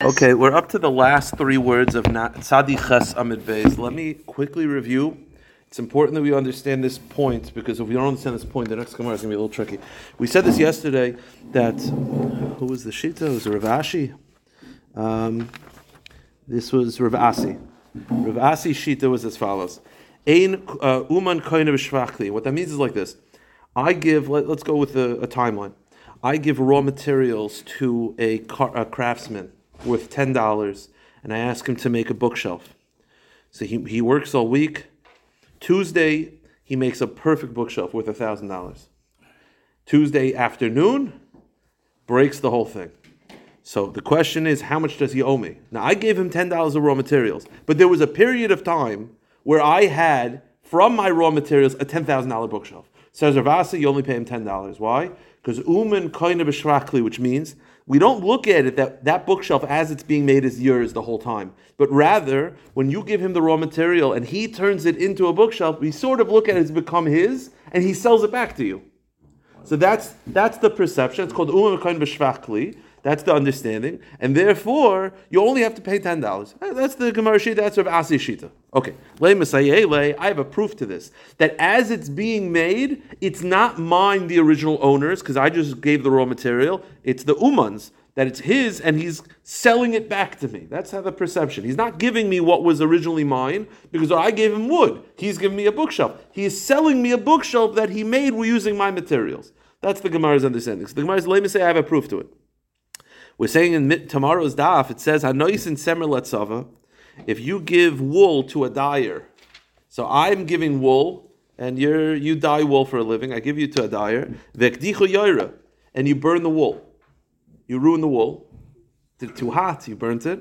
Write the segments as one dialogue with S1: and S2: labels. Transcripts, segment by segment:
S1: Okay, we're up to the last three words of Tzadi Ches Amid Beis. Let me quickly review. It's important that we understand this point because if we don't understand this point, the next Gemara is going to be a little tricky. We said this yesterday that who was the Shita? It was Rav Ashi. Um, this was Rav Asi. Rav Asi Shita was as follows: Ein uh, uman What that means is like this: I give. Let, us go with a, a, timeline. I give raw materials to a, car, a craftsman worth ten dollars, and I ask him to make a bookshelf. So he, he works all week. Tuesday, he makes a perfect bookshelf worth thousand dollars. Tuesday afternoon, breaks the whole thing. So the question is, how much does he owe me? Now I gave him ten dollars of raw materials, but there was a period of time where I had from my raw materials a ten thousand dollar bookshelf. Says Ravasi, you only pay him ten dollars. Why? Because uman koina b'shrakli, which means we don't look at it that that bookshelf as it's being made is yours the whole time, but rather when you give him the raw material and he turns it into a bookshelf, we sort of look at it as become his, and he sells it back to you. So that's that's the perception. It's called uman koina b'shrakli. That's the understanding, and therefore you only have to pay ten dollars. Uh, that's the Gemara Shita. That's of Asi Shita. Okay, I have a proof to this that as it's being made, it's not mine, the original owners, because I just gave the raw material. It's the Umans that it's his, and he's selling it back to me. That's how the perception. He's not giving me what was originally mine because I gave him wood. He's giving me a bookshelf. He is selling me a bookshelf that he made using my materials. That's the Gemara's understanding. So the Gemara's let me say I have a proof to it. We're saying in tomorrow's daf, it says, Hanois in Semer Letzava, if you give wool to a dyer, so I'm giving wool, and you you dye wool for a living, I give you to a dyer, and you burn the wool. You ruin the wool. Too hot, you burnt it.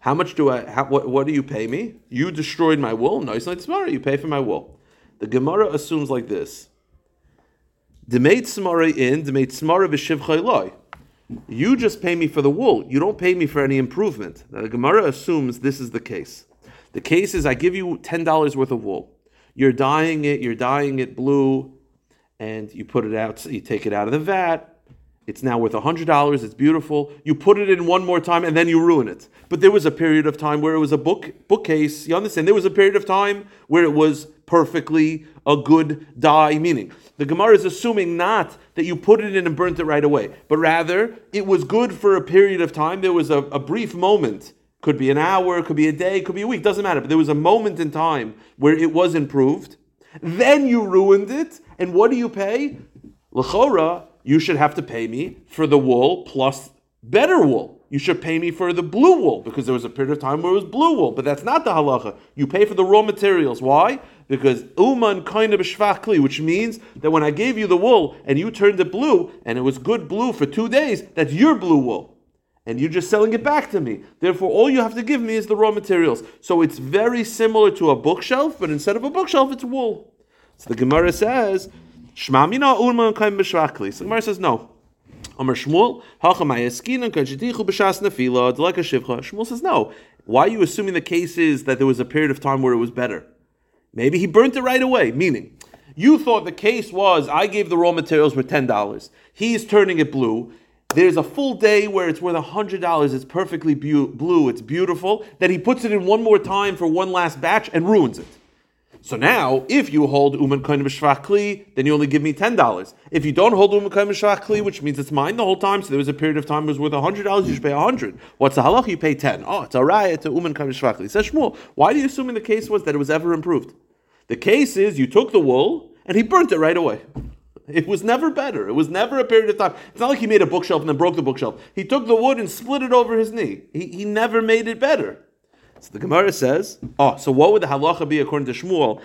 S1: How much do I, how, what, what do you pay me? You destroyed my wool. No, it's tomorrow. You pay for my wool. The Gemara assumes like this. Demate smara in, demate smara v'shivcha you just pay me for the wool. You don't pay me for any improvement. Now, the Gemara assumes this is the case. The case is I give you $10 worth of wool. You're dyeing it, you're dyeing it blue, and you put it out, you take it out of the vat. It's now worth $100. It's beautiful. You put it in one more time and then you ruin it. But there was a period of time where it was a book bookcase. You understand? There was a period of time where it was perfectly a good dye, meaning the Gemara is assuming not that you put it in and burnt it right away, but rather it was good for a period of time. There was a, a brief moment, could be an hour, could be a day, could be a week, doesn't matter. But there was a moment in time where it was improved. Then you ruined it, and what do you pay? L'chora, you should have to pay me for the wool plus better wool you should pay me for the blue wool because there was a period of time where it was blue wool. But that's not the halacha. You pay for the raw materials. Why? Because uman kind of shvachli, which means that when I gave you the wool and you turned it blue and it was good blue for two days, that's your blue wool. And you're just selling it back to me. Therefore, all you have to give me is the raw materials. So it's very similar to a bookshelf, but instead of a bookshelf, it's wool. So the Gemara says, Shmamina uman kind of shvachli. So Gemara says, no. Amar Shmuel, b'shas nefila, like a shivcha. Shmuel says, no. Why are you assuming the case is that there was a period of time where it was better? Maybe he burnt it right away, meaning, you thought the case was I gave the raw materials for $10. He's turning it blue. There's a full day where it's worth $100. It's perfectly bu- blue. It's beautiful. That he puts it in one more time for one last batch and ruins it. So now, if you hold uman koin kli, then you only give me ten dollars. If you don't hold uman koin kli, which means it's mine the whole time, so there was a period of time it was worth hundred dollars, you should pay hundred. What's the halach? You pay ten. Oh, it's a riot to uman koin kli. Says Shmuel, why are you assuming the case was that it was ever improved? The case is you took the wool and he burnt it right away. It was never better. It was never a period of time. It's not like he made a bookshelf and then broke the bookshelf. He took the wood and split it over his knee. He, he never made it better. So the Gemara says, oh, so what would the halacha be according to Shmuel?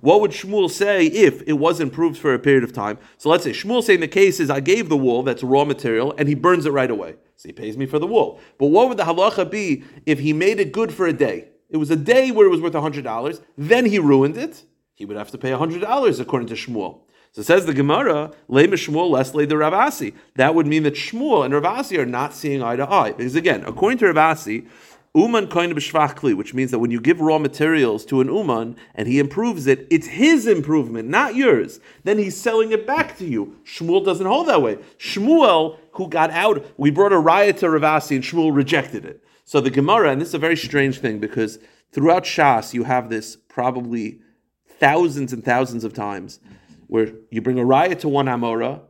S1: What would Shmuel say if it wasn't proved for a period of time? So let's say Shmuel saying the case is I gave the wool that's raw material and he burns it right away. So he pays me for the wool. But what would the halacha be if he made it good for a day? It was a day where it was worth $100, then he ruined it. He would have to pay $100 according to Shmuel. So says the Gemara, Le Shmuel, less Le the Ravasi. That would mean that Shmuel and Ravasi are not seeing eye to eye. Because again, according to Ravasi, Uman b'shvach kli, which means that when you give raw materials to an uman and he improves it, it's his improvement, not yours. Then he's selling it back to you. Shmuel doesn't hold that way. Shmuel, who got out, we brought a riot to Ravasi and Shmuel rejected it. So the Gemara, and this is a very strange thing because throughout Shas you have this probably thousands and thousands of times where you bring a riot to one Amora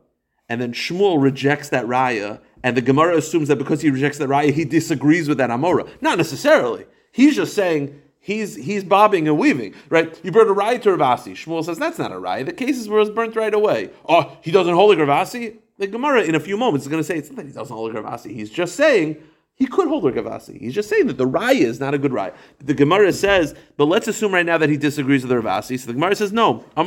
S1: and then Shmuel rejects that raya, and the Gemara assumes that because he rejects that raya, he disagrees with that Amora. Not necessarily. He's just saying he's he's bobbing and weaving, right? You brought a raya to Ravasi. Shmuel says that's not a raya. The cases were burnt right away. Oh, he doesn't hold a Ravasi. The Gemara in a few moments is going to say it's not that he doesn't hold a Ravasi. He's just saying he could hold Ravasi. He's just saying that the Raya is not a good Raya. The Gemara says, but let's assume right now that he disagrees with the Ravasi. So the Gemara says, no. You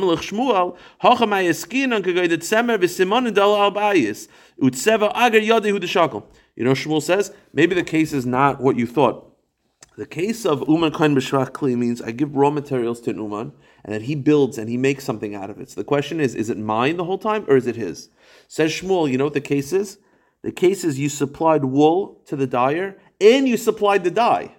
S1: know, Shmuel says, maybe the case is not what you thought. The case of Uman Kain B'Shvach Kli means I give raw materials to an Uman, and then he builds and he makes something out of it. So the question is, is it mine the whole time, or is it his? Says Shmuel, you know what the case is? The case is you supplied wool to the dyer and you supplied the dye.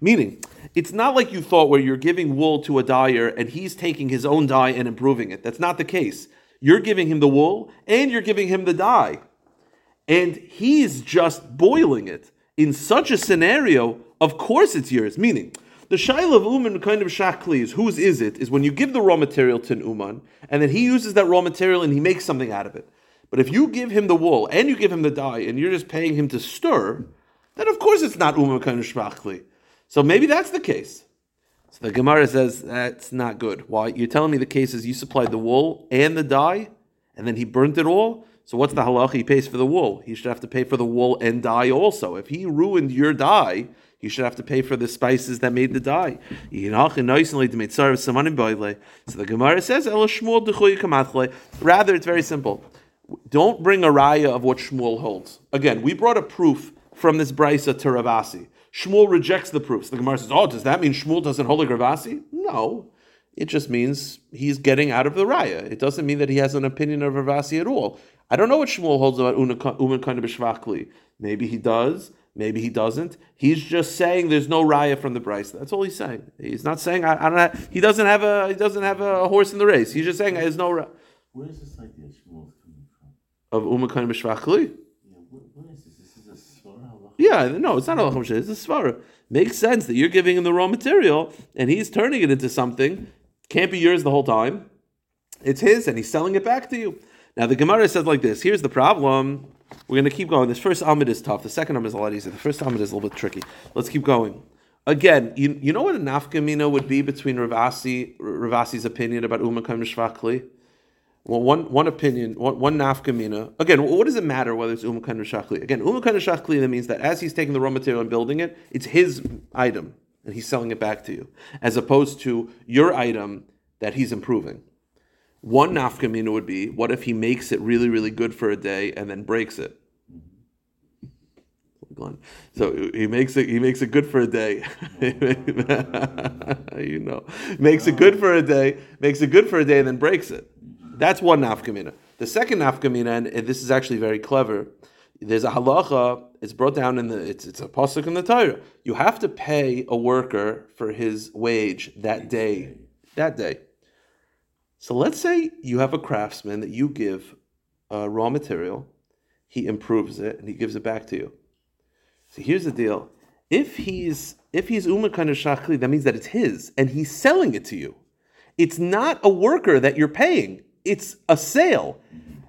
S1: Meaning, it's not like you thought where you're giving wool to a dyer and he's taking his own dye and improving it. That's not the case. You're giving him the wool and you're giving him the dye. And he's just boiling it. In such a scenario, of course it's yours. Meaning, the shail of uman kind of shaklis, whose is it, is when you give the raw material to an uman, and then he uses that raw material and he makes something out of it. But if you give him the wool and you give him the dye and you're just paying him to stir, then of course it's not umakan shvachli. So maybe that's the case. So the Gemara says that's not good. Why? You're telling me the case is you supplied the wool and the dye, and then he burnt it all. So what's the halacha? He pays for the wool. He should have to pay for the wool and dye also. If he ruined your dye, you should have to pay for the spices that made the dye. So the Gemara says, Rather, it's very simple don't bring a raya of what Shmuel holds. Again, we brought a proof from this brisa to Ravasi. Shmuel rejects the proofs. The Gemara says, "Oh, does that mean Shmuel doesn't hold a Ravasi?" No, it just means he's getting out of the raya. It doesn't mean that he has an opinion of Ravasi at all. I don't know what Shmuel holds about Uman kind of B'Shvachli. Maybe he does. Maybe he doesn't. He's just saying there's no raya from the brisa. That's all he's saying. He's not saying I, I don't. Have, he doesn't have a. He doesn't have a horse in the race. He's just saying there's no.
S2: Where is this idea Shmuel
S1: of Umakan B'Shvachli. Yeah, no, it's not a Lacham It's a Svara. Makes sense that you're giving him the raw material and he's turning it into something. Can't be yours the whole time. It's his and he's selling it back to you. Now the Gemara says like this. Here's the problem. We're going to keep going. This first Amid is tough. The second Amid is a lot easier. The first Amid is a little bit tricky. Let's keep going. Again, you, you know what a nafkamina would be between Ravasi, Ravasi's opinion about Umakam Shvachli? Well, one one opinion, one, one nafkamina. Again, what does it matter whether it's umakan or shachli? Again, umakan or shachli that means that as he's taking the raw material and building it, it's his item and he's selling it back to you, as opposed to your item that he's improving. One nafkamina would be, what if he makes it really, really good for a day and then breaks it? So he makes it. He makes it good for a day. you know, makes it good for a day. Makes it good for a day and then breaks it. That's one nafkamina. The second nafkamina, and this is actually very clever. There's a halacha. It's brought down in the. It's it's a pasuk in the Torah. You have to pay a worker for his wage that day. That day. So let's say you have a craftsman that you give uh, raw material, he improves it and he gives it back to you. So here's the deal: if he's if he's umakan shachli, that means that it's his and he's selling it to you. It's not a worker that you're paying it's a sale.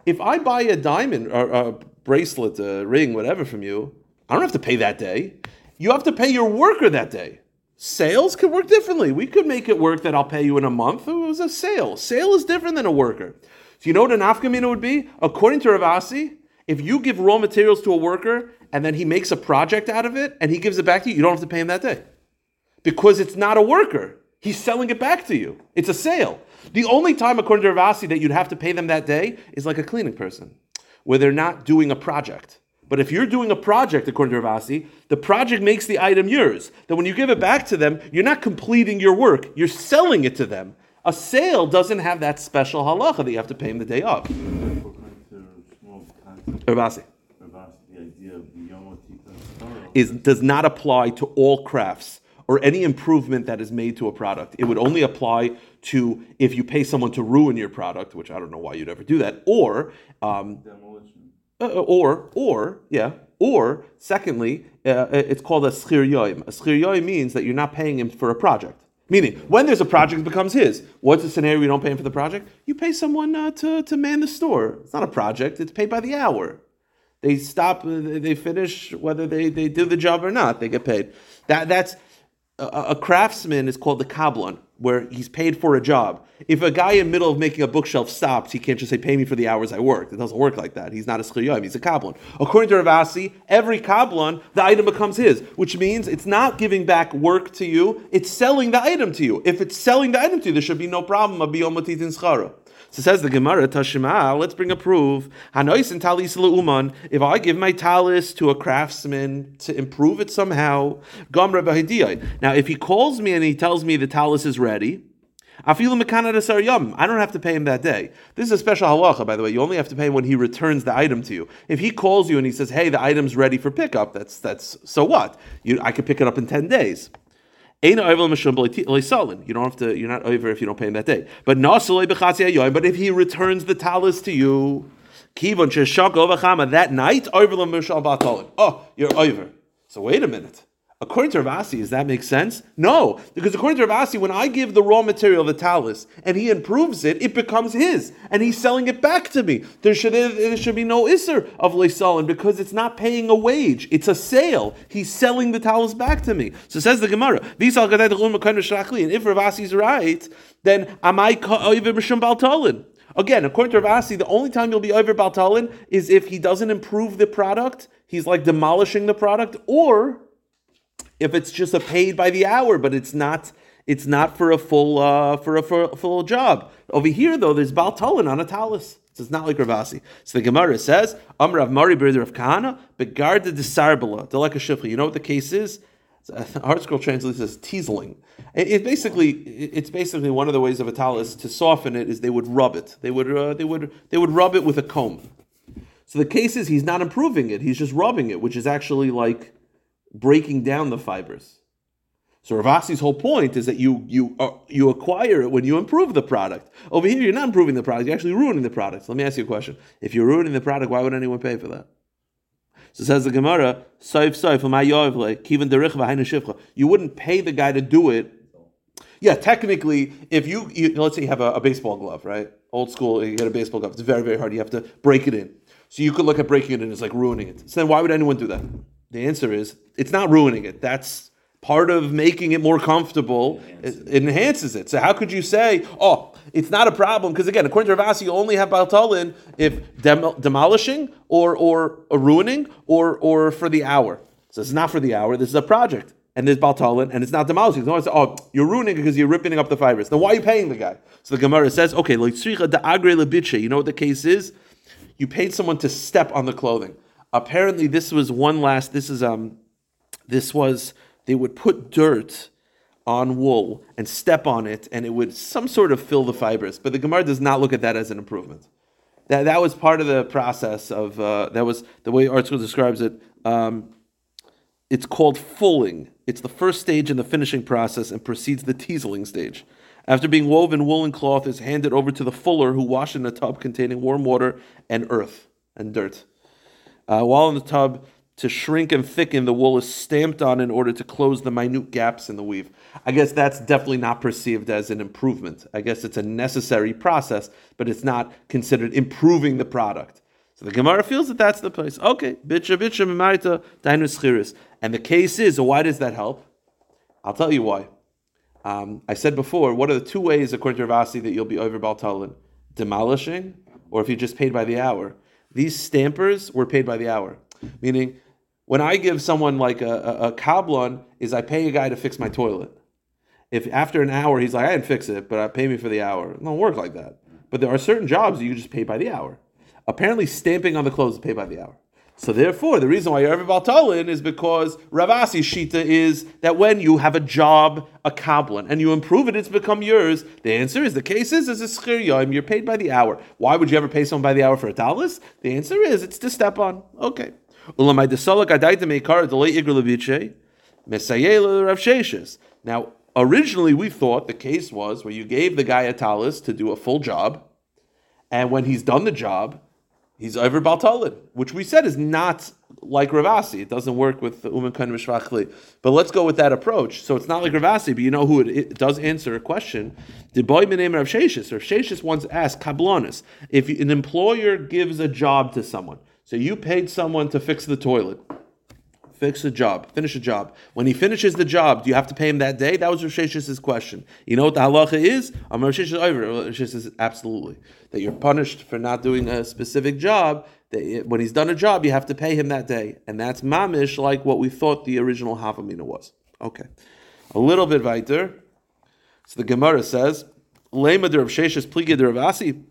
S1: If I buy a diamond or a bracelet, a ring, whatever from you, I don't have to pay that day. You have to pay your worker that day. Sales could work differently. We could make it work that I'll pay you in a month. It was a sale. Sale is different than a worker. So you know what an afkamina would be? According to Ravasi, if you give raw materials to a worker and then he makes a project out of it and he gives it back to you, you don't have to pay him that day. Because it's not a worker. He's selling it back to you. It's a sale. The only time, according to Ravasi, that you'd have to pay them that day is like a cleaning person, where they're not doing a project. But if you're doing a project, according to Ravasi, the project makes the item yours. Then when you give it back to them, you're not completing your work, you're selling it to them. A sale doesn't have that special halacha that you have to pay them the day of.
S2: Ravasi.
S1: is does not apply to all crafts or any improvement that is made to a product. It would only apply to if you pay someone to ruin your product, which I don't know why you'd ever do that, or um,
S2: Demolition.
S1: uh, or or yeah, or secondly, uh, it's called a schir yoim. A schir yoim means that you're not paying him for a project. Meaning, when there's a project, it becomes his. What's the scenario you don't pay him for the project? You pay someone uh, to, to man the store. It's not a project, it's paid by the hour. They stop, uh, they they finish whether they, they do the job or not, they get paid. That That's a, a craftsman is called the kablan, where he's paid for a job. If a guy in the middle of making a bookshelf stops, he can't just say, pay me for the hours I worked. It doesn't work like that. He's not a schiyom, he's a kablan. According to Ravasi, every kablan, the item becomes his, which means it's not giving back work to you, it's selling the item to you. If it's selling the item to you, there should be no problem of biyomatit schara. So says the Gemara, Tashima, let's bring a proof. Hanois and talis uman. If I give my talis to a craftsman to improve it somehow, Gomra b'hidiyai. Now, if he calls me and he tells me the talis is ready. I don't have to pay him that day. This is a special halacha, by the way. You only have to pay him when he returns the item to you. If he calls you and he says, "Hey, the item's ready for pickup," that's that's so what? You, I could pick it up in ten days. You don't have to. You're not over if you don't pay him that day. But. But if he returns the talis to you, that night b'atalin. Oh, you're over. So wait a minute. According to Ravasi, does that make sense? No, because according to Ravasi, when I give the raw material, the talus, and he improves it, it becomes his, and he's selling it back to me. There should there should be no isser of leisalin because it's not paying a wage; it's a sale. He's selling the talus back to me. So says the Gemara. And if Ravasi's right, then am I b'shum baltalin? Again, according to Ravasi, the only time you'll be over baltalin is if he doesn't improve the product. He's like demolishing the product, or if it's just a paid by the hour, but it's not it's not for a full uh, for a for full job. Over here though, there's Baltalin on a talus. So it's not like Ravasi. So the Gemara says, Am Rav Mari brother of Kahana, begarda de sarbala, deleka shifcha. You know what the case is? The ArtScroll translates as teasling. It, basically it's basically one of the ways of a talus to soften it is they would rub it. They would uh, they would they would rub it with a comb. So the case is he's not improving it; he's just rubbing it, which is actually like breaking down the fibers. So Ravasi's whole point is that you you uh, you acquire it when you improve the product. Over here, you're not improving the product; you're actually ruining the product. So let me ask you a question: If you're ruining the product, why would anyone pay for that? So says the Gemara, "Soif soif kiven shivcha." You wouldn't pay the guy to do it. Yeah, technically, if you, you let's say you have a, a baseball glove, right? Old school, you get a baseball glove. It's very very hard. You have to break it in. So you could look at breaking it in as like ruining it. So then, why would anyone do that? The answer is it's not ruining it. That's part of making it more comfortable. It, it enhances it. So how could you say, oh, it's not a problem? Because again, according to Ravasi, you only have Baltalin if dem- demolishing or or, or ruining or or for the hour. So it's not for the hour. This is a project. And there's Baltalin, and it's not demolishing. No one says, oh, you're ruining it because you're ripping up the fibers. Then why are you paying the guy? So the Gemara says, okay, like you know what the case is? You paid someone to step on the clothing apparently this was one last this is um this was they would put dirt on wool and step on it and it would some sort of fill the fibers but the gemara does not look at that as an improvement. That, that was part of the process of uh, that was the way ArtScroll describes it. Um, it's called fulling. It's the first stage in the finishing process and precedes the teaseling stage. After being woven woolen cloth is handed over to the fuller who washes in a tub containing warm water and earth and dirt uh, while in the tub, to shrink and thicken, the wool is stamped on in order to close the minute gaps in the weave. I guess that's definitely not perceived as an improvement. I guess it's a necessary process, but it's not considered improving the product. So the Gemara feels that that's the place. Okay, bitcha bitcha memarita dainus chiris. And the case is, so why does that help? I'll tell you why. Um, I said before, what are the two ways, according to Ravasi, that you'll be over Baltalin? Demolishing, or if you just paid by the hour. These stampers were paid by the hour, meaning when I give someone like a, a, a is I pay a guy to fix my toilet. If after an hour he's like, I didn't fix it, but I pay me for the hour. It don't work like that. But there are certain jobs you just pay by the hour. Apparently, stamping on the clothes is paid by the hour. So therefore, the reason why you're ever Baltalin is because Ravasi Shita is that when you have a job, a kablan, and you improve it, it's become yours. The answer is the case is as a schir yom, you're paid by the hour. Why would you ever pay someone by the hour for a talis? The answer is it's to step on. Okay. Now, originally we thought the case was where you gave the guy a talis to do a full job, and when he's done the job, he's over Baltalid, which we said is not like Ravasi. It doesn't work with the Uman Mishvachli. But let's go with that approach. So it's not like Ravasi, but you know who it, it does answer a question. Did boy name Rav Sheshis? Rav Sheshis once asked Kablonis, if an employer gives a job to someone, so you paid someone to fix the toilet, fix a job, finish a job. When he finishes the job, do you have to pay him that day? That was Sheshis' question. You know what the halacha is? Um, Rav Sheshis over. Sheshis says absolutely that you're punished for not doing a specific job. That when he's done a job, you have to pay him that day, and that's mamish like what we thought the original Havamina was. Okay, a little bit weiter. So the Gemara says, "Lema de Rav Sheshis pliga de Ravasi."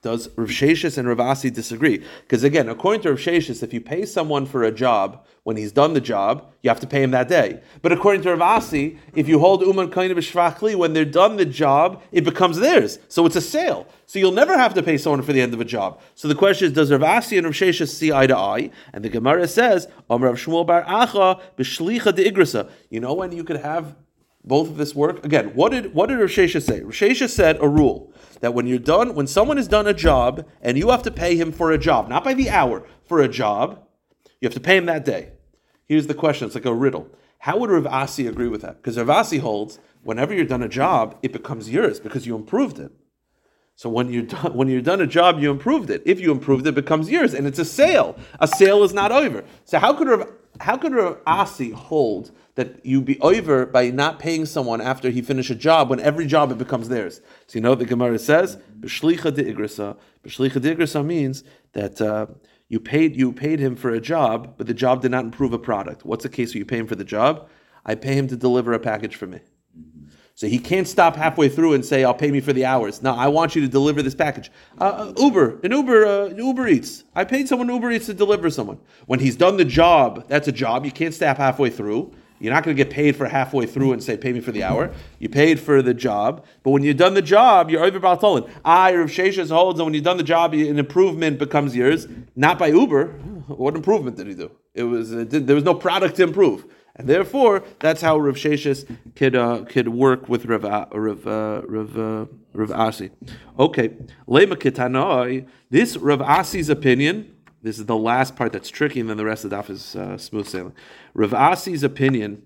S1: Does Rav Sheshis and Ravasi disagree? Because again, according to Rav Sheshis, if you pay someone for a job when he's done the job, you have to pay him that day. But according to Ravasi, if you hold Uman Kain of Shvachli, when they're done the job, it becomes theirs. So it's a sale. So you'll never have to pay someone for the end of a job. So the question is, does Ravasi and Rav Sheshis see eye to eye? And the Gemara says, Om Rav Shmuel Bar Acha de Igrasa. You know when you could have both of this work? Again, what did what did Rav say? Rav said a rule that when you're done, when someone has done a job and you have to pay him for a job, not by the hour, for a job, you have to pay him that day. Here's the question: It's like a riddle. How would Rav Asi agree with that? Because Rav Asi holds whenever you're done a job, it becomes yours because you improved it. So when you're done, when you're done a job, you improved it. If you improved it, it becomes yours, and it's a sale. A sale is not over. So how could Rav, how could Rav Asi hold that you be over by not paying someone after he finished a job when every job it becomes theirs? So you know what the Gemara says, "B'shlicha de igrisa." B'shlicha de'igrisa means that. Uh, you paid you paid him for a job, but the job did not improve a product. What's the case where you pay him for the job? I pay him to deliver a package for me. So he can't stop halfway through and say, "I'll pay me for the hours." No, I want you to deliver this package. Uh, uh, Uber, an Uber, uh, Uber Eats. I paid someone Uber Eats to deliver someone. When he's done the job, that's a job. You can't stop halfway through. You're not going to get paid for halfway through and say, "Pay me for the hour." You paid for the job, but when you've done the job, you're over Baltolin. I, Rav Sheshes holds, and when you've done the job, an improvement becomes yours, not by Uber. What improvement did he do? It was it did, there was no product to improve. And therefore, that's how Rav Sheshes could uh, could work with Rav Rav uh, Rav, uh, Rav Asi. Okay, Lema Kitanoi. This Rav Asi's opinion. This is the last part that's tricky, and then the rest of the daf is uh, smooth sailing. Rav Asi's opinion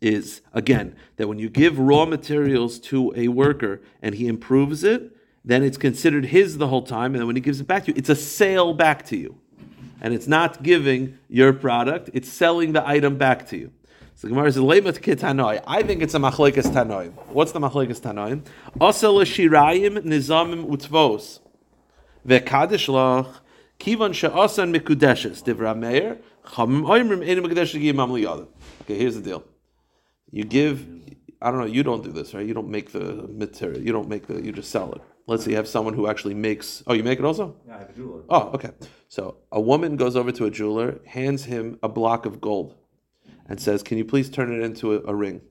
S1: is again that when you give raw materials to a worker and he improves it, then it's considered his the whole time, and then when he gives it back to you, it's a sale back to you and it's not giving your product; it's selling the item back to you. So Gemara says, "Leimat kitanoi." I think it's a machlekes tanoim. What's the machlekes tanoim? Asa l'shirayim nizamim utvos ve'kadosh lach kivan she'asan mikudeshes divra meir chamim oimrim enu mikudesh gimam liyadim. Okay, here's the deal. You give. I don't know. You don't do this, right? You don't make the material. You don't make the. You just sell it. Let's say you have someone who actually makes. Oh, you make it also?
S3: Yeah, I have a jeweler.
S1: Oh, okay. So a woman goes over to a jeweler, hands him a block of gold, and says, "Can you please turn it into a, a ring?"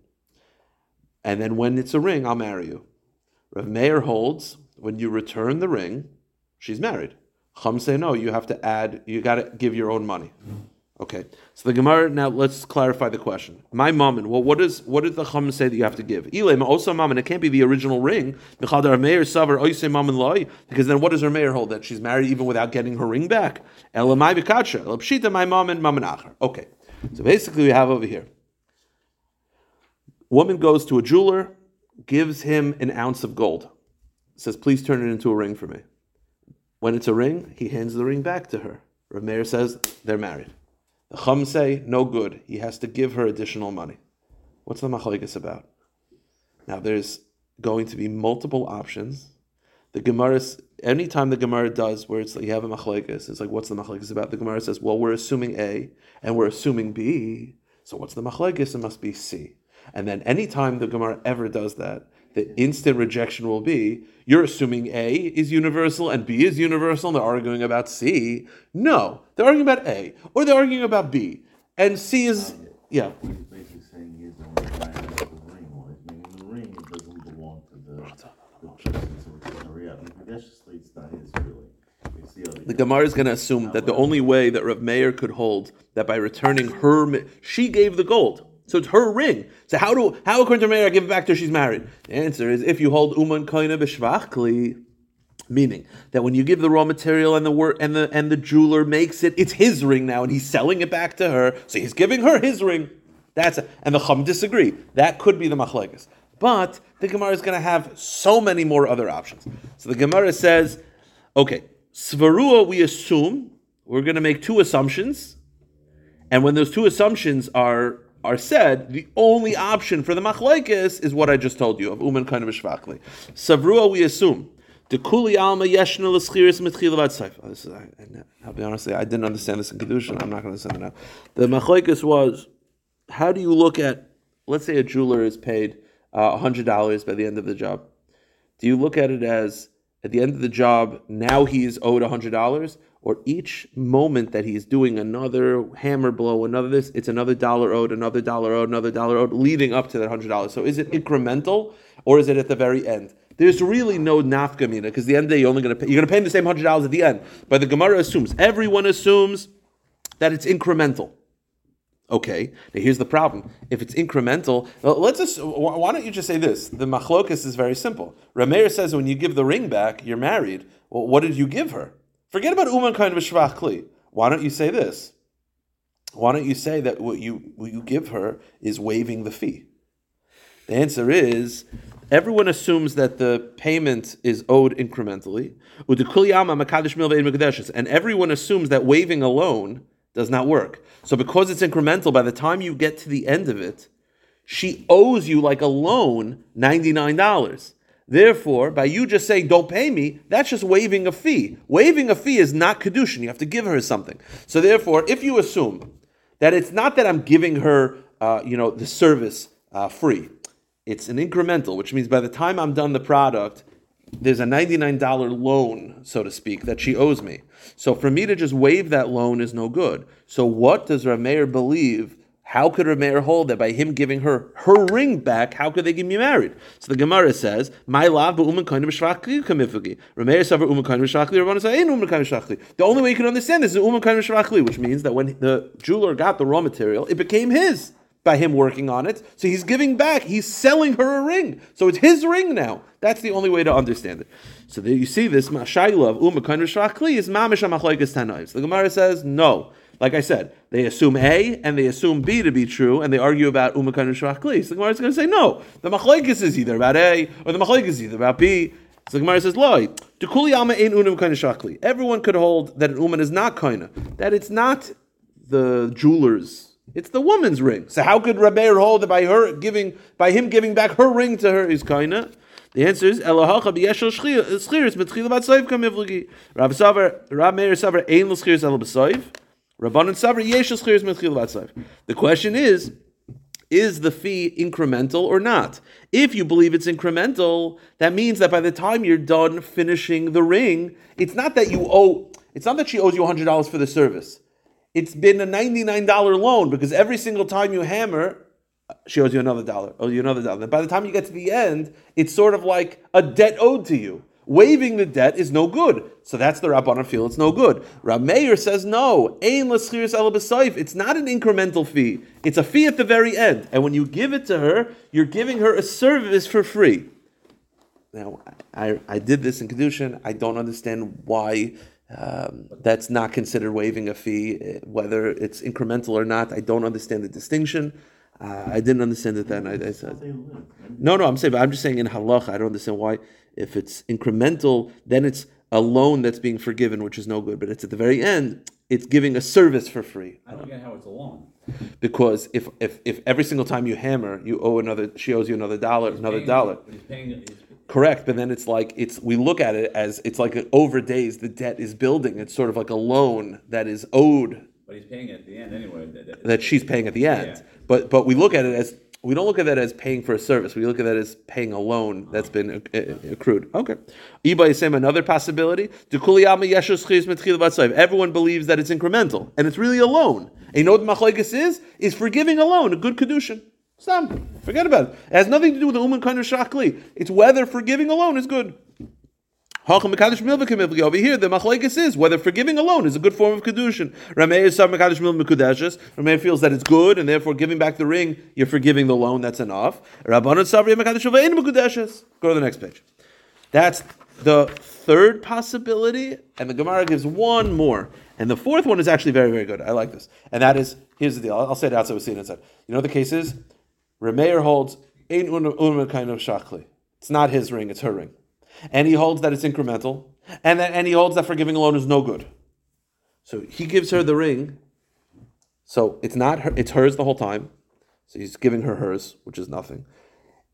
S1: And then when it's a ring, I'll marry you. Rav Meir holds when you return the ring, she's married. Chum say no. You have to add. You got to give your own money. Okay, so the Gemara now let's clarify the question. My mammon, well, what is what did the Chum say that you have to give? Also mammon, it can't be the original ring. Because then what does her mayor hold that she's married even without getting her ring back? My mammon, mammon. Okay, so basically we have over here. Woman goes to a jeweler, gives him an ounce of gold, says, "Please turn it into a ring for me." When it's a ring, he hands the ring back to her. Rav Meir says they're married. The Chum say, no good. He has to give her additional money. What's the machlekes about? Now, there's going to be multiple options. The Gemara, anytime the Gemara does where it's like you have a machlekes, it's like, what's the machlekes about? The Gemara says, well, we're assuming A and we're assuming B. So what's the machlekes? It must be C. And then anytime the Gemara ever does that, the instant rejection will be you're assuming A is universal and B is universal, and they're arguing about C. No, they're arguing about A, or they're arguing about B, and C is yeah.
S2: He's basically saying he's the only guy the ring, or he's the ring, it doesn't belong to the, the person, so it's gonna re-up. I mean, that's just, it's not his really. The
S1: Gemara is going to assume that the only way that Rav Meir could hold that by returning her, she gave the gold. So it's her ring. So how do how according to Meir I give it back to her? She's married. The answer is if you hold uman koina b'shvachli, meaning that when you give the raw material and the work and the and the jeweler makes it, it's his ring now, and he's selling it back to her. So he's giving her his ring. That's a, and the Chum disagree. That could be the machlekes. But the Gemara is going to have so many more other options. So the Gemara says, okay, svarua we assume we're going to make two assumptions, and when those two assumptions are are said, the only option for the machlekes is what I just told you of uman kind of shvachli. Savrua we assume. The kuli alma yeshna l'schiris mitchilavat seifa. This is, I, I'll be honest, I didn't understand this in kedushin. I'm not going to understand it now. The machlekes was, how do you look at? Let's say a jeweler is paid uh, hundred dollars by the end of the job. Do you look at it as at the end of the job, now he's owed hundred dollars, or each moment that he's doing another hammer blow, another this, it's another dollar owed, another dollar owed, another dollar owed, leading up to that hundred dollars. So is it incremental or is it at the very end? There's really no nafkamina because the end of the day you're only going to pay, you're going to pay him the same hundred dollars at the end. But the Gemara assumes everyone assumes that it's incremental. Okay, now here's the problem. If it's incremental, well, let's just, why why don't you just say this? The machlokas is very simple. Rameir says when you give the ring back, you're married. Well, what did you give her? Forget about uman kind of a shvach kli. Why don't you say this? Why don't you say that what you what you give her is waiving the fee? The answer is everyone assumes that the payment is owed incrementally. And everyone assumes that waiving alone does not work. So because it's incremental, by the time you get to the end of it, she owes you like a loan $99. Therefore, by you just saying don't pay me, that's just waiving a fee. Waiving a fee is not kedushin. You have to give her something. So therefore, if you assume that it's not that I'm giving her, uh, you know, the service uh, free, it's an incremental, which means by the time I'm done the product, there's a $99 loan, so to speak, that she owes me. So for me to just waive that loan is no good. So what does Rameir believe? How could Rameir hold that by him giving her her ring back, how could they get me married? So the Gemara says, My love, but uman kind of shvachli kamifugi. Rameir suffer uman kind of shvachli, Rabbanan say, ain't uman kind of shvachli. The only way you can understand this is uman kind of shvachli, which means that when the jeweler got the raw material, it became his by him working on it. So he's giving back. He's selling her a ring. So it's his ring now. That's the only way to understand it. So there you see this mashayla of uma kind shvachli is mamish amachloikas tanais. The Gemara says no. Like I said, they assume A and they assume B to be true, and they argue about uma kind shvachli. So the Gemara is going to say no. The machlokes is either about A or the machlokes is either about B. So the Gemara says, "Loi, tukuli alma ein unum kind shvachli." Everyone could hold that an uman is not kind that it's not the jeweler's it's the woman's ring. So how could Rameir hold that by her giving, by him giving back her ring to her is kaina? The answer is Elohacha b'yeshel schchiris mitchila batsoiv kamivligi. Rav Savar, Rav Meir Savar ein l'schiris el b'soiv. Rabbanan Savar yeshel schchiris mitchila batsoiv. The question is, is the fee incremental or not? If you believe it's incremental, that means that by the time you're done finishing the ring, it's not that you owe, it's not that she owes you $100 for the service it's been a $99 loan because every single time you hammer, she owes you another dollar, owes you another dollar. By the time you get to the end, it's sort of like a debt owed to you. Waiving the debt is no good. So that's the Rabbanan feel it's no good. Rab Meir says no. Ein l'schiris el. It's not an incremental fee. It's a fee at the very end. And when you give it to her, you're giving her a service for free. Now, I, I did this in Kedushin. I don't understand why um, that's not considered waiving a fee, whether it's incremental or not. I don't understand the distinction. Uh, I didn't understand it then. I, I said, no, no. I'm saying, I'm just saying in halach, I don't understand why. If it's incremental, then it's a loan that's being forgiven, which is no good. But it's at the very end, it's giving a service for free.
S3: I don't get how it's a loan.
S1: Because if, if if every single time you hammer, you owe another, she owes you another dollar, another
S3: Paying-
S1: dollar.
S3: He's paying, he's,
S1: Correct, but then it's like it's we look at it as it's like over days the debt is building. It's sort of like a loan that is owed
S3: but he's paying at the end anyway. That- that-
S1: that she's paying at the end.
S3: Yeah.
S1: But but we look at it as we don't look at that as paying for a service. We look at that as paying a loan that's been accrued. Okay. Iba is another possibility. Everyone believes that it's incremental and it's really a loan. And you know what is? Is forgiving a loan, a good kedushin. Stop. Forget about it. It has nothing to do with the uman kind shakli. It's whether forgiving a loan is good. Hacham mekadosh milva kemivli. Over here, the machlekes is whether forgiving alone is a good form of kedushin. Rameir is mekadosh milva mekudeshes. Feels that it's good, and therefore giving back the ring, you're forgiving the loan. That's enough. Rabbanon. Go to the next page. That's the third possibility, and the Gemara gives one more. And the fourth one is actually very, very good. I like this. And that is, here's the deal. I'll say it outside, we'll see it inside. You know the case is? Remeir holds, ain't kind of shachli. It's not his ring, it's her ring. And he holds that it's incremental. And, that, and he holds that forgiving alone is no good. So he gives her the ring. So it's not her, it's hers the whole time. So he's giving her hers, which is nothing.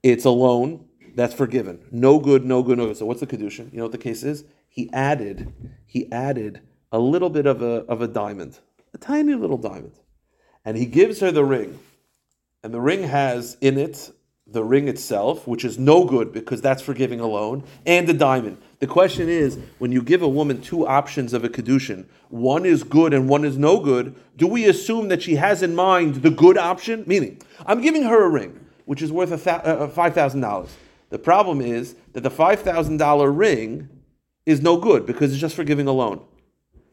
S1: It's a loan that's forgiven. No good, no good, no good. So what's the kedushin? You know what the case is? He added, he added a little bit of a of a diamond, a tiny little diamond, and he gives her the ring, and the ring has in it the ring itself, which is no good because that's forgiving alone, and the diamond. The question is, when you give a woman two options of a kedushin, one is good and one is no good, do we assume that she has in mind the good option? Meaning, I'm giving her a ring, which is worth th- uh, five thousand dollars. The problem is that the five thousand dollar ring is no good because it's just for giving a loan.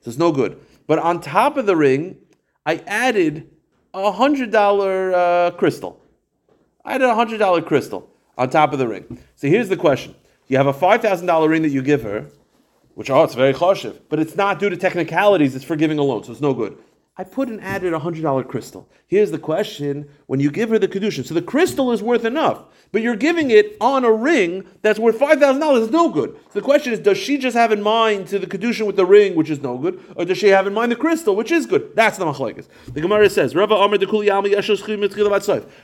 S1: So it's no good. But on top of the ring, I added a hundred dollar uh, crystal. I had a hundred dollar crystal on top of the ring. So here's the question: You have a five thousand dollar ring that you give her, which oh, it's very choshev, but it's not due to technicalities. It's for giving a loan, so it's no good. I put and added a hundred dollar crystal. Here's the question: When you give her the kedushin, so the crystal is worth enough, but you're giving it on a ring that's worth five thousand dollars. It's no good. So the question is: Does she just have in mind to the kedushin with the ring, which is no good, or does she have in mind the crystal, which is good? That's the machlekes. The Gemara says.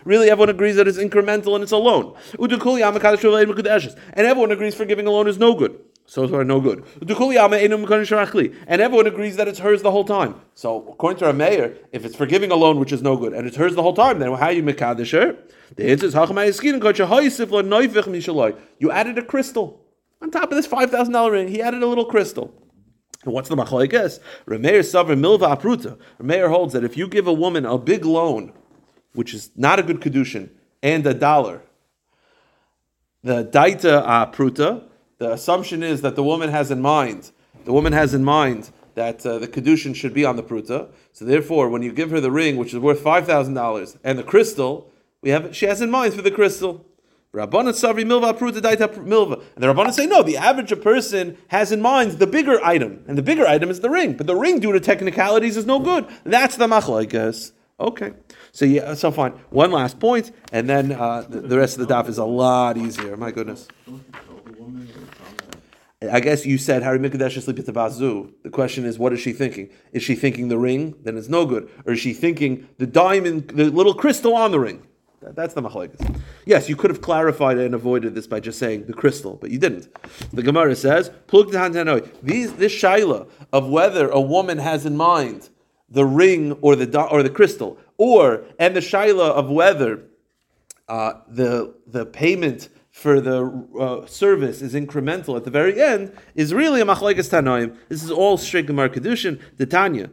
S1: Really, everyone agrees that it's incremental and it's a loan. And everyone agrees for giving a loan is no good. So far, no good. And everyone agrees that it's hers the whole time. So, according to our mayor, if it's forgiving a loan which is no good, and it's hers the whole time, then how you mekadesh her? The answer is You added a crystal on top of this five thousand dollar ring. He added a little crystal. And what's the machlekes? Remeir saver milva apruta. Remeir holds that if you give a woman a big loan, which is not a good kedushin, and a dollar, the daita apruta the assumption is that the woman has in mind, the woman has in mind that uh, the kedushin should be on the pruta. So therefore, when you give her the ring, which is worth five thousand dollars, and the crystal, we have she has in mind for the crystal. Rabbanan savri milva pruta daita milva, and the rabbanan say no. The average person has in mind the bigger item, and the bigger item is the ring. But the ring, due to technicalities, is no good. That's the machlaikas. Okay, so yeah, so fine. One last point, and then uh, the, the rest of the daf is a lot easier. My goodness. I guess you said Harry Mikadesh sleep at the bazu. The question is, what is she thinking? Is she thinking the ring? Then it's no good. Or is she thinking the diamond, the little crystal on the ring? That's the machlekes. Yes, you could have clarified and avoided this by just saying the crystal, but you didn't. The Gemara says, "Plug. These, this shaila of whether a woman has in mind the ring or the or the crystal, or and the shaila of whether uh, the the payment for the uh, service is incremental at the very end is really a machlekes tanoim. This is all straight Gemara kedushin. The Tanya.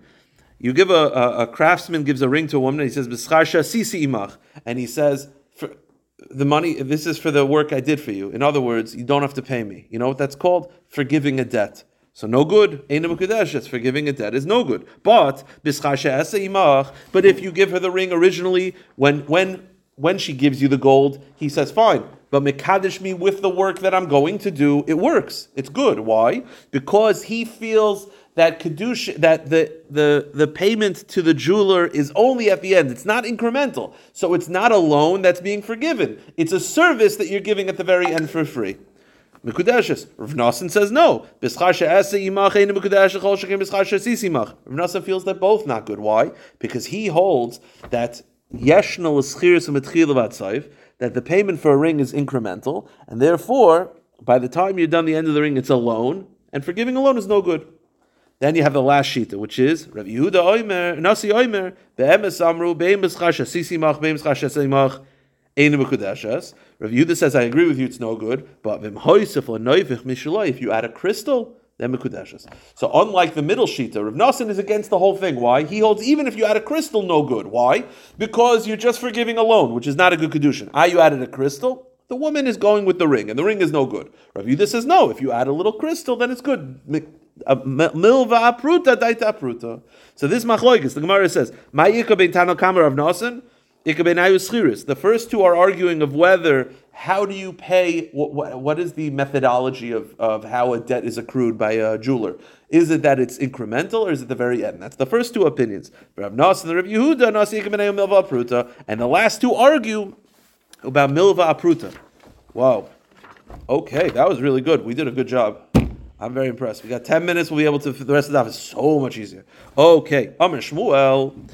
S1: You give a, a, a, craftsman gives a ring to a woman. And he says b'scharsha sisi imach, and he says the money. This is for the work I did for you. In other words, you don't have to pay me. You know what that's called? Forgiving a debt. So no good. It's forgiving a debt is no good. But but if you give her the ring originally, when when when she gives you the gold, he says, fine, but Mekadesh me with the work that I'm going to do, it works. It's good. Why? Because he feels that Kedusha, that the, the, the payment to the jeweler is only at the end. It's not incremental. So it's not a loan that's being forgiven. It's a service that you're giving at the very end for free. Mekudeshes. Rav Nassan says no. Rav Nassan feels that both not good. Why? Because he holds that that the payment for a ring is incremental, and therefore, by the time you're done the end of the ring, it's a loan, and forgiving a loan is no good. Then you have the last shita, which is Rav Yehuda Oimer, Nasi Oimer, Be'emes Amru, Be'emes Chasha, Sisimach, Be'emes Chasha, Simach, Ein Mekudeshes. Rav Yehuda says, I agree with you, it's no good, but Vim Hoysef Noivich Mishaloi, if you add a crystal, So unlike the middle shita, Rav Nassan is against the whole thing. Why? He holds even if you add a crystal, no good. Why? Because you're just forgiving a loan, which is not a good kedushin. Ah, you added a crystal, The woman is going with the ring, and the ring is no good. Rav Yudah says no. If you add a little crystal, then it's good. Uh, mi- Milva apruta daita apruta. So this machloikis, the Gemara says, Ma'ika bein tano kamer of nasan. The first two are arguing of whether how do you pay? What, what, is the methodology of, of how a debt is accrued by a jeweler? Is it that it's incremental, or is it the very end? That's the first two opinions. And the last two argue about milva apruta. Wow. Okay, that was really good. We did a good job. I'm very impressed. We got 10 minutes. We'll be able to, the rest of the is so much easier. Okay. Amr Shmuel.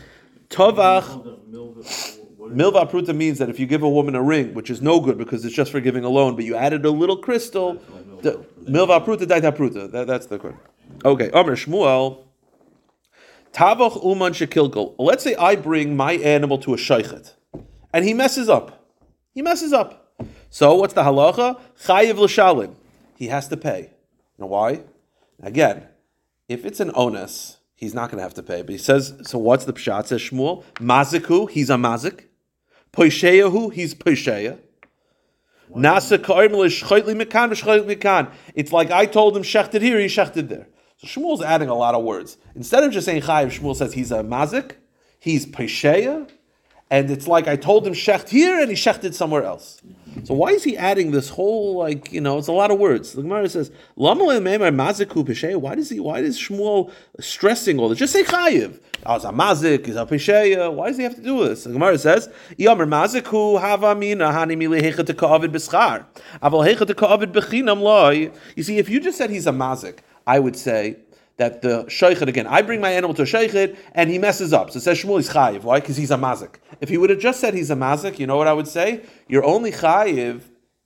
S1: Tovach. Milva pruta means that if you give a woman a ring, which is no good because it's just for giving a loan, but you added a little crystal, milva pruta daita pruta. That, that's the correct. Okay. Amr Shmuel. Tavach uman shekilkel. Let's say I bring my animal to a shaykhet, and he messes up. He messes up. So what's the halacha? Chayiv l'shalim. He has to pay. Now why? Again, if it's an onus, he's not going to have to pay. But he says, so what's the pshat? Says Shmuel, maziku, he's a mazik. Poisheyahu, he's poisheya. It's like I told him shechted here, he shechted there. So Shmuel's adding a lot of words. Instead of just saying chayiv, Shmuel says he's a mazik, he's poisheya, and it's like I told him shecht here and he shechted somewhere else. So why is he adding this whole like you know it's a lot of words? The Gemara says maziku. Why does he? Why is Shmuel stressing all this? Just say chayiv. Ah, oh, it's a mazik. He's a pesheya. Uh, why does he have to do this? The Gemara says yamer maziku hava mina hani mili hechet ka'avid b'schar aval hechet ka'avid b'chinam loy. You see, if you just said he's a mazik, I would say that the shaykhid again, I bring my animal to a shaykhid and he messes up. So it says Shmuel is chayiv. Why? Because he's a mazik. If he would have just said he's a mazik, you know what I would say? You're only chayiv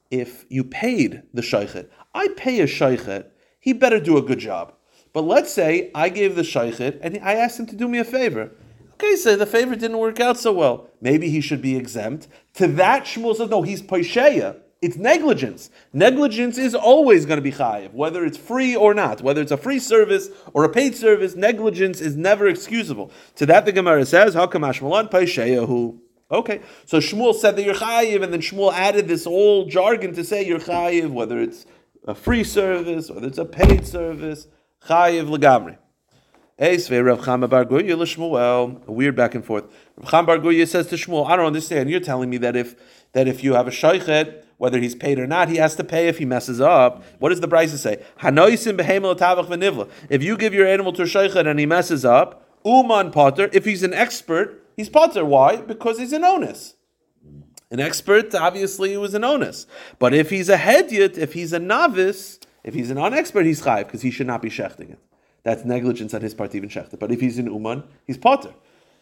S1: if you paid the shaykhid. I pay a shaykhid, he better do a good job. But let's say I gave the shaykhid and I asked him to do me a favor. Okay, so the favor didn't work out so well. Maybe he should be exempt. To that, Shmuel says, no, he's paisheya. It's negligence. Negligence is always going to be chayiv, whether it's free or not. Whether it's a free service or a paid service, negligence is never excusable. To that, the Gemara says, "Hakam Hashmalan paisheyahu." Okay, so Shmuel said that you're chayiv, and then Shmuel added this whole jargon to say you're chayiv, whether it's a free service, whether it's a paid service, chayiv legamri. A weird back and forth. Rav Chama Bar says to Shmuel, I don't understand. You're telling me that if that if you have a shaychet, whether he's paid or not, he has to pay if he messes up. What does the Brisa say? If you give your animal to a and he messes up, uman potter. If he's an expert, he's potter. Why? Because he's an onus. An expert, obviously, he was an onus. But if he's a hedyot, if he's a novice, if he's an unexpert, he's chayiv because he should not be shechting it. That's negligence on his part even shecht it. But if he's an uman, he's potter.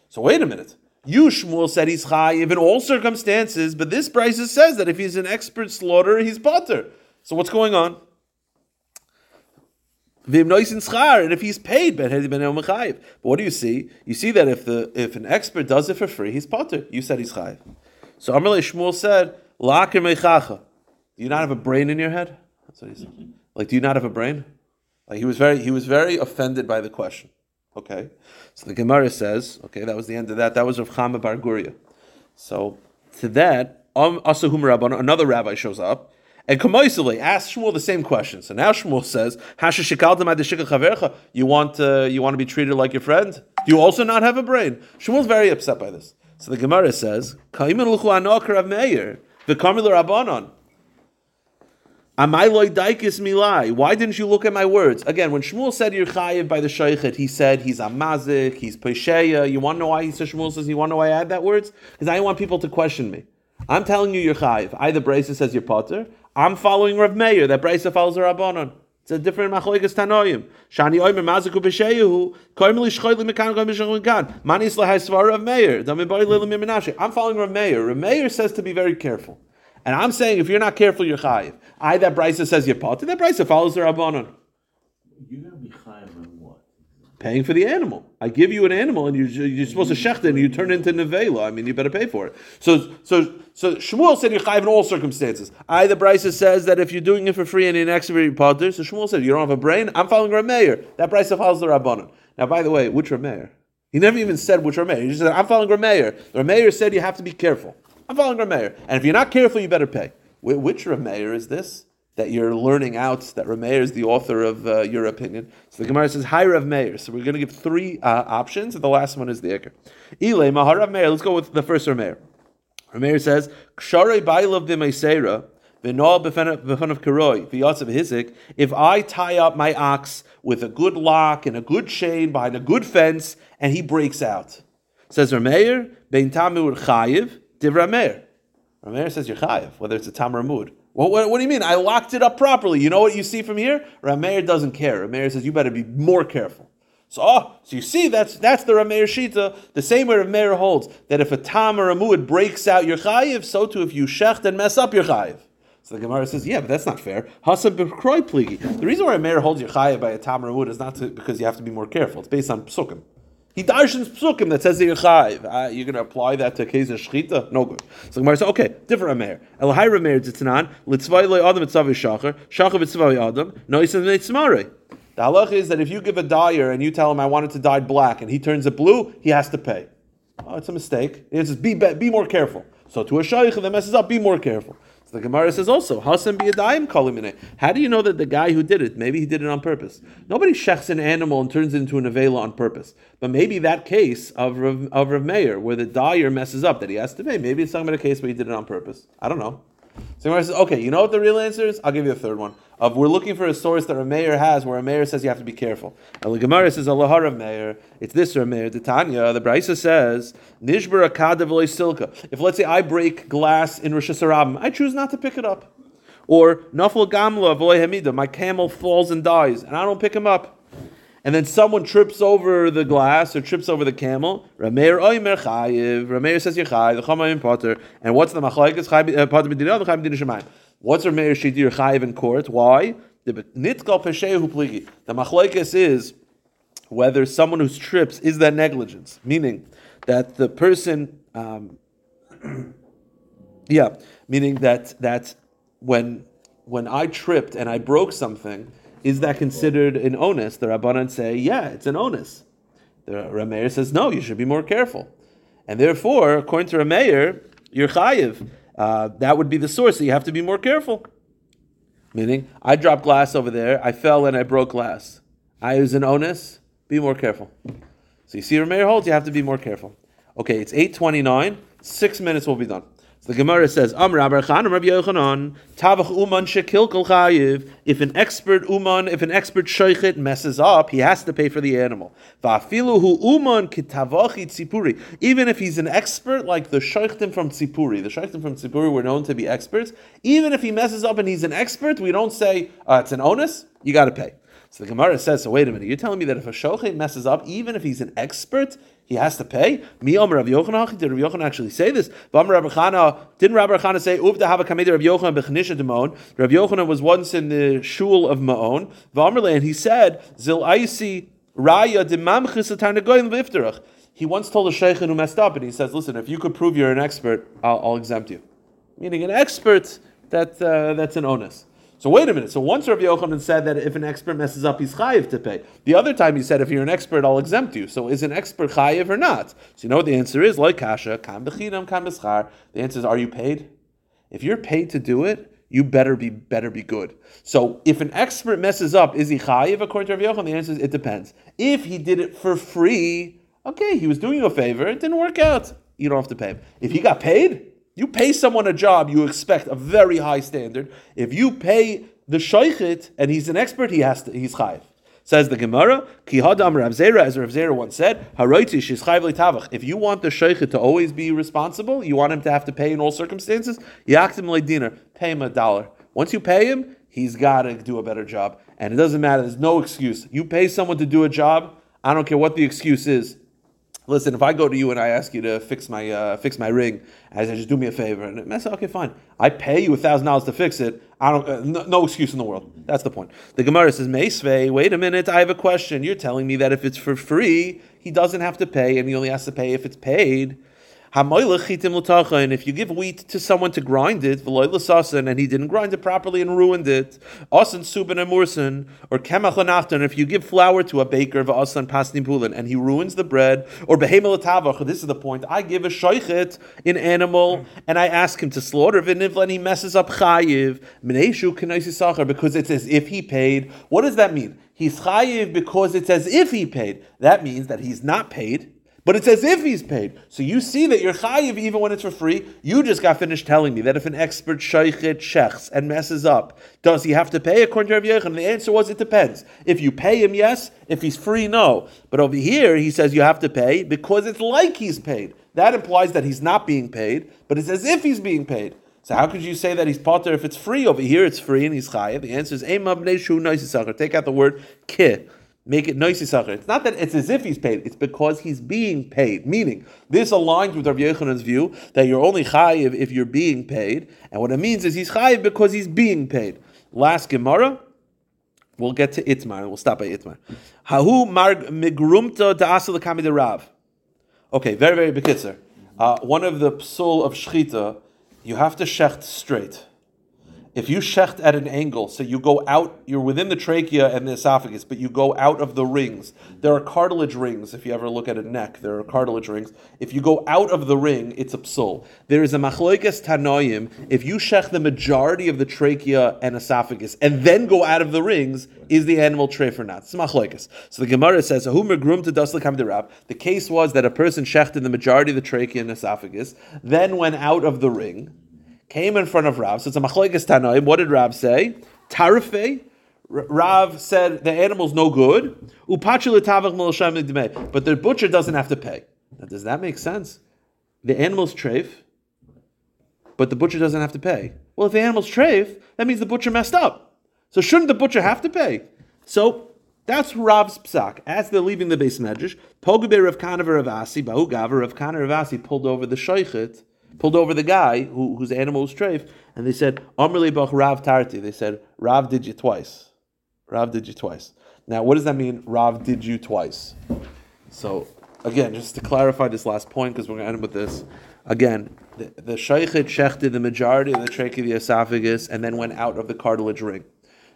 S1: So wait a minute. You Shmuel said he's chayiv in all circumstances, but this Brisa says that if he's an expert slaughterer, he's potter. So what's going on? And if he's paid. But what do you see? You see that if the if an expert does it for free, he's potter. You said he's chayiv. So Amalei Shmuel said, "Laker mechacha." Do you not have a brain in your head? That's what he said. Like, do you not have a brain? Like he was very he was very offended by the question. Okay, so the Gemara says, okay, that was the end of that. That was Rav Chama Bar Guria. So to that, um, Asahum another rabbi shows up. And Kamoisele asks Shmuel the same question. So now Shmuel says. You want uh, you want to be treated like your friend? Do you also not have a brain? Shmuel's very upset by this. So the Gemara says, "Kaimin luchu anokar of meir the rabbanon." Amayloi daikis milai. Why didn't you look at my words? Again, when Shmuel said you're chayiv by the shaychet, he said he's a mazik, he's pesheya. You want to know why he says Shmuel says you want to know why I add that words? Because I don't want people to question me. I'm telling you you're chayiv. Either Brisa says you're potter. I'm following Rav Meir. That Brisa follows the Rabbanon. It's a different machloikas tanoim. Shani oimer maziku pesheyahu koimeli shchoyli mekan koimeli shchoyli mekan. Manis lahai svar Rav Meir. Dami bari lelim I'm following Rav Meir. Rav Meir says to be very careful. And I'm saying if you're not careful, you're chayiv. I that Brisa says you're potter. That Brisa follows the Rabbanon.
S2: You're gonna be chayiv on what?
S1: Paying for the animal. I give you an animal, and you're, you're supposed to shecht it, and you turn it into nevela. I mean, you better pay for it. So, so, so Shmuel said you're chayiv in all circumstances. I the Brisa says that if you're doing it for free and you're an potter, so Shmuel said you don't have a brain. I'm following Rameir. That Brisa follows the Rabbanon. Now, by the way, which Rameir? He never even said which Rameir. He just said I'm following Rameir. Rameir said you have to be careful. I'm following Rameir. And if you're not careful, you better pay. Wh- Which Rameir is this? That you're learning out that Rameir is the author of uh, your opinion. So the Gemara says, Hi Rav Meir. So we're going to give three uh, options, and the last one is the Iker. Ile Maharav Meir. Let's go with the first Rameir. Rameir says, Ksharei Bailav B'Meisera, if I tie up my ox with a good lock and a good chain behind a good fence, and he breaks out. Says Rameir, Div Rameir. Rameir says you're chayiv, whether it's a tam or a mood. What, what, what do you mean? I locked it up properly. You know what you see from here? Rameir doesn't care. Rameir says you better be more careful. So, oh, so you see, that's that's the Rameir Shita, the same way Rameir holds that if a tam or a breaks out your chayiv, so too if you shecht and mess up your chayiv. So the Gemara says, yeah, but that's not fair. The reason why Rameir holds your chayiv by a tam or a is not to, because you have to be more careful. It's based on psukim. He darshans psukim that says that you're. Uh, you're going to apply that to a case of shchita? No good. So Gemara says, okay, different Rameir. El hay Rameir tzitzanan, litzvay le adam etzavi shacher, shacher b'tzvay adam, no noisim neitzmarei. The halach is that if you give a dyer and you tell him I want it to dye black and he turns it blue, he has to pay. Oh, it's a mistake. It's just be, be more careful. So to a shaykh that messes up, be more careful. The Gemara says also. How do you know that the guy who did it, maybe he did it on purpose? Nobody shechs an animal and turns it into an avela on purpose. But maybe that case of Rav, of Rav Meir, where the dyer messes up, that he has to pay, maybe it's talking about a case where he did it on purpose. I don't know. So Gemara says, okay, you know what the real answer is? I'll give you a third one. Of we're looking for a source that Rameir has, where Rameir says you have to be careful. And the Gemara says, Allah Rav Meir. It's this Rav Meir. The Tanya, the Brisa says, Nishbar akadav silka. If let's say I break glass in Rosh Hashanah, I choose not to pick it up. Or nafal gamla v'loy hamida. My camel falls and dies, and I don't pick him up and then someone trips over the glass or trips over the camel. Rameir oimer chayiv. Rameir says you're chayiv. The chamayim potter. And what's the chayiv uh, potter b'dina? The chayiv b'dina shemayim. What's Rameir shidir chayiv in court? Why? The machlekes is whether someone who trips is that negligence, meaning that the person, um, yeah, meaning that that when when I tripped and I broke something is that considered an onus? The Rabbanan say, yeah, it's an onus. The Rameir says, no, you should be more careful. And therefore, according to Rameir, you're chayiv. Uh, that would be the source, so you have to be more careful. Meaning, I dropped glass over there, I fell and I broke glass. I was an onus, be more careful. So you see, Rameir holds, you have to be more careful. Okay, it's 8.29, six minutes will be done. The Gemara says, Am Rabbi Chanan, Rabbi Yochanan, Tavach Uman Shekil Chayiv. If an expert Uman, if an expert Shoichet messes up, he has to pay for the animal. Va'afilu hu Uman kitavachi Tzipuri. Even if he's an expert like the Shoichtim from Tzipuri. The Shoichtim from Tzipuri were known to be experts. Even if he messes up and he's an expert, we don't say, uh, it's an onus, you got to pay. So the Gemara says, so wait a minute, you're telling me that if a shochet messes up, even if he's an expert, he has to pay? Mi Omer Rav Yochanan, did Rav Yochanan actually say this? Bam Rav Chana, didn't Rav Chana say, Uvda have a kameder Rav Yochanan b'chnisha de Ma'on? Rav Yochanan was once in the shul of Ma'on, V'amerle, and he said, Zil Aisi Raya de Mamchis Atarnagoyin V'ifterach. He once told a sheikh who messed up, and he says, listen, if you could prove you're an expert, I'll, I'll exempt you. Meaning an expert, that, uh, that's an onus. So wait a minute. So once Rabbi Yochanan said that if an expert messes up, he's chayiv to pay. The other time he said if you're an expert, I'll exempt you. So is an expert chayiv or not? So you know what the answer is? Like kasha, kam bechinam, kam beschar. The answer is, are you paid? If you're paid to do it, you better be better be good. So if an expert messes up, is he chayiv according to Rabbi Yochanan? The answer is it depends. If he did it for free, okay, he was doing you a favor. It didn't work out. You don't have to pay him. If he got paid, you pay someone a job, you expect a very high standard. If you pay the shaykhit and he's an expert, he has to, he's chayiv. Says the Gemara, Ki hadam Rav Zera, as Rav Zera once said, Haroiti she's chayiv tavach. If you want the shaykhit to always be responsible, you want him to have to pay in all circumstances, yaktim dinner, pay him a dollar. Once you pay him, he's got to do a better job. And it doesn't matter, there's no excuse. You pay someone to do a job, I don't care what the excuse is, listen, if I go to you and I ask you to fix my uh, fix my ring, I say, just do me a favor, and I say, okay, fine. I pay you thousand dollars to fix it. I don't, uh, no, no, excuse in the world. That's the point. The Gemara says, Meisvei, wait a minute, I have a question. You're telling me that if it's for free, he doesn't have to pay, and he only has to pay if it's paid. And if you give wheat to someone to grind it, and he didn't grind it properly and ruined it, asan subin and mursan, or kemach l'nachtan, if you give flour to a baker, v'asan pasnim pulin, and he ruins the bread, or behemel l'tavach, this is the point, I give a shoichet, an animal, and I ask him to slaughter v'nivla, and he messes up chayiv, because it's as if he paid. What does that mean? He's chayiv because it's as if he paid. That means that he's not paid, but it's as if he's paid. So you see that you're chayiv even when it's for free. You just got finished telling me that if an expert shaykhet checks and messes up, does he have to pay according to Rav Yechon? The answer was it depends. If you pay him, yes. If he's free, no. But over here, he says you have to pay because it's like he's paid. That implies that he's not being paid, but it's as if he's being paid. So how could you say that he's potter if it's free? Over here, it's free and he's chayiv. The answer is. Take out the word ki. Make it noisisachar. It's not that it's as if he's paid, it's because he's being paid. Meaning, this aligns with Rav Yechanan's view that you're only chayiv if you're being paid. And what it means is he's chayiv because he's being paid. Last Gemara, we'll get to Itmar. We'll stop by Itmar. Hahu marg migrumta da'asal kamid rav. Okay, very, very bekitzer. Uh, one of the psul of shchita, you have to shecht straight. If you shecht at an angle, so you go out, you're within the trachea and the esophagus, but you go out of the rings. There are cartilage rings. If you ever look at a neck, there are cartilage rings. If you go out of the ring, it's a psul. There is a machloikas tanoim. If you shecht the majority of the trachea and esophagus and then go out of the rings, is the animal treif or not? It's. So the Gemara says. The case was that a person shechted the majority of the trachea and esophagus, then went out of the ring came in front of Rav. So it's a machloikas tanoim. What did Rav say? Tarife. Rav said the animal's no good. But the butcher doesn't have to pay. Now, does that make sense? The animal's treif, but the butcher doesn't have to pay. Well, if the animal's treif, that means the butcher messed up. So shouldn't the butcher have to pay? So that's Rav's psak. As they're leaving the base medrash, Pogube Rav Kahana Ravasi, Bahu Gava Rav Kahana Ravasi pulled over the shaychet pulled over the guy who, whose animal was treif, and they said, Amrli Bach Rav Tarti. They said, Rav did you twice. Rav did you twice. Now, what does that mean, Rav did you twice? So, again, just to clarify this last point, because we're going to end with this. Again, the, the shaykhet shechted the majority of the trachea, the esophagus, and then went out of the cartilage ring.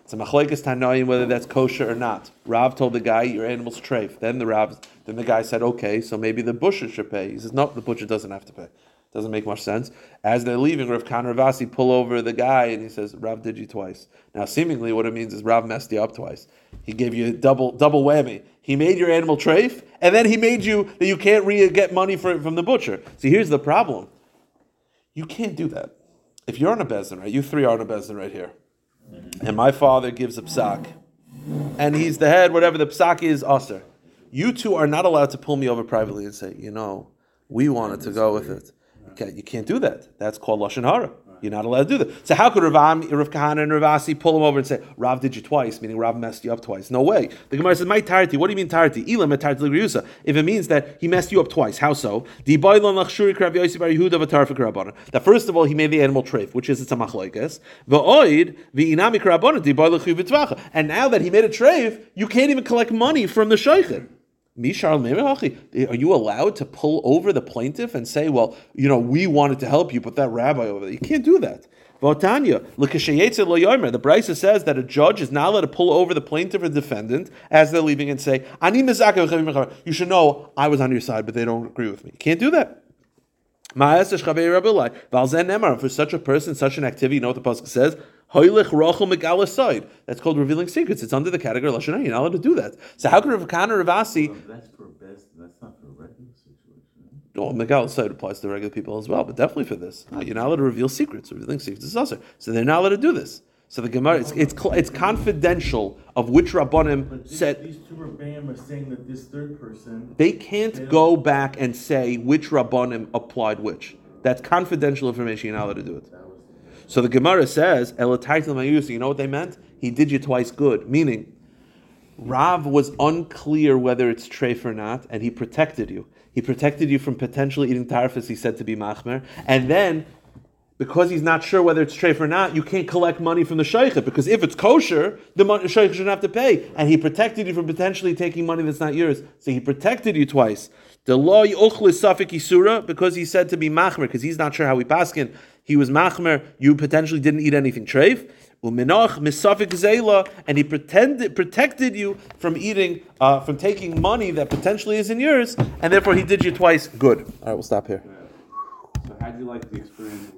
S1: It's a machlekes tanoim whether that's kosher or not. Rav told the guy, "Your animal's treif." Then the Rav, then the guy said, "Okay, so maybe the butcher should pay." He says, "No, the butcher doesn't have to pay." Doesn't make much sense. As they're leaving, Rav Kahana Ravasi pull over the guy and he says, Rav did you twice. Now, seemingly, what it means is Rav messed you up twice. He gave you double double whammy. He made your animal treif, and then he made you that you can't re- get money for, from the butcher. See, here's the problem. You can't do that. If you're on a beis din, right? You three are on a beis din right here. Mm-hmm. And my father gives a psak. And he's the head, whatever the psak is, usher. You two are not allowed to pull me over privately and say, you know, we wanted to go with it. Okay, you can't do that. That's called lashon hara. You're not allowed to do that. So how could Rav, Rav Kahana and Ravasi pull him over and say, Rav did you twice, meaning Rav messed you up twice? No way. The Gemara says, my tarti, what do you mean tarti? Ilam tarti If it means that he messed you up twice, how so? That first of all, he made the animal treif, which is it's a machlokes. And now that he made a treif, you can't even collect money from the shaykhid. Are you allowed to pull over the plaintiff and say, well, you know, we wanted to help you, but that rabbi over there, you can't do that. Votanya, the Brisa says that a judge is not allowed to pull over the plaintiff or defendant as they're leaving and say, You should know I was on your side, but they don't agree with me. You can't do that. For such a person, such an activity, you know what the Pasuk says? That's called revealing secrets. It's under the category of Lashon You're not allowed to do that. So how could Rav Kahana Ravasi?
S2: That's for best. That's not for a regular situation.
S1: Well, Megal side applies to regular people as well, but definitely for this. Uh, you're not allowed to reveal secrets. Revealing secrets is also. So they're not allowed to do this. So the Gemara, it's it's, it's confidential of which rabbanim said
S2: these two Rebbeim are saying that this third person.
S1: they can't go back and say which rabbanim applied which. That's confidential information. You're not allowed to do it. So the Gemara says, "Elataitel mayusi." You know what they meant? He did you twice good. Meaning, Rav was unclear whether it's treif or not, and he protected you. He protected you from potentially eating tarfas. He said to be machmer, and then because he's not sure whether it's treif or not, you can't collect money from the sheikh because if it's kosher, the sheikh shouldn't have to pay, and he protected you from potentially taking money that's not yours. So he protected you twice. The law yuchlis safik isura because he said to be machmer because he's not sure how we paskin. He was machmer. You potentially didn't eat anything treif. Uminach misafik zela, and he pretended protected you from eating, uh, from taking money that potentially isn't yours, and therefore he did you twice. Good. All right, we'll stop here.
S4: So how'd you like the experience